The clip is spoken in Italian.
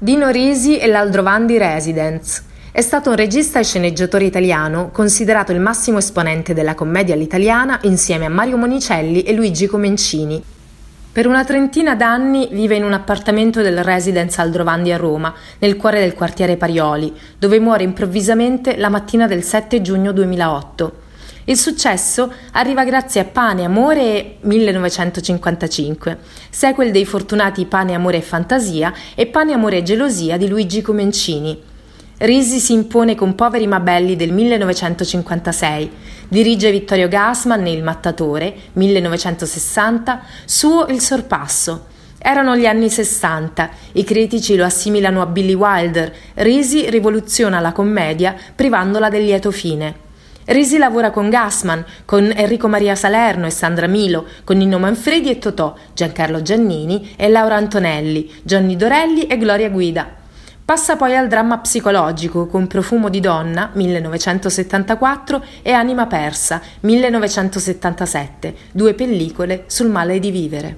Dino Risi e l'Aldrovandi Residence. È stato un regista e sceneggiatore italiano, considerato il massimo esponente della commedia all'italiana insieme a Mario Monicelli e Luigi Comencini. Per una trentina d'anni vive in un appartamento del Residence Aldrovandi a Roma, nel cuore del quartiere Parioli, dove muore improvvisamente la mattina del 7 giugno 2008. Il successo arriva grazie a Pane, Amore e 1955, sequel dei fortunati Pane, Amore e Fantasia e Pane, Amore e Gelosia di Luigi Comencini. Risi si impone con Poveri ma belli del 1956, dirige Vittorio Gassman Il Mattatore 1960, suo Il Sorpasso. Erano gli anni 60, i critici lo assimilano a Billy Wilder, Risi rivoluziona la commedia privandola del lieto fine. Risi lavora con Gassman, con Enrico Maria Salerno e Sandra Milo, con Nino Manfredi e Totò, Giancarlo Giannini e Laura Antonelli, Gianni Dorelli e Gloria Guida. Passa poi al dramma psicologico con Profumo di donna 1974 e Anima persa 1977, due pellicole sul male di vivere.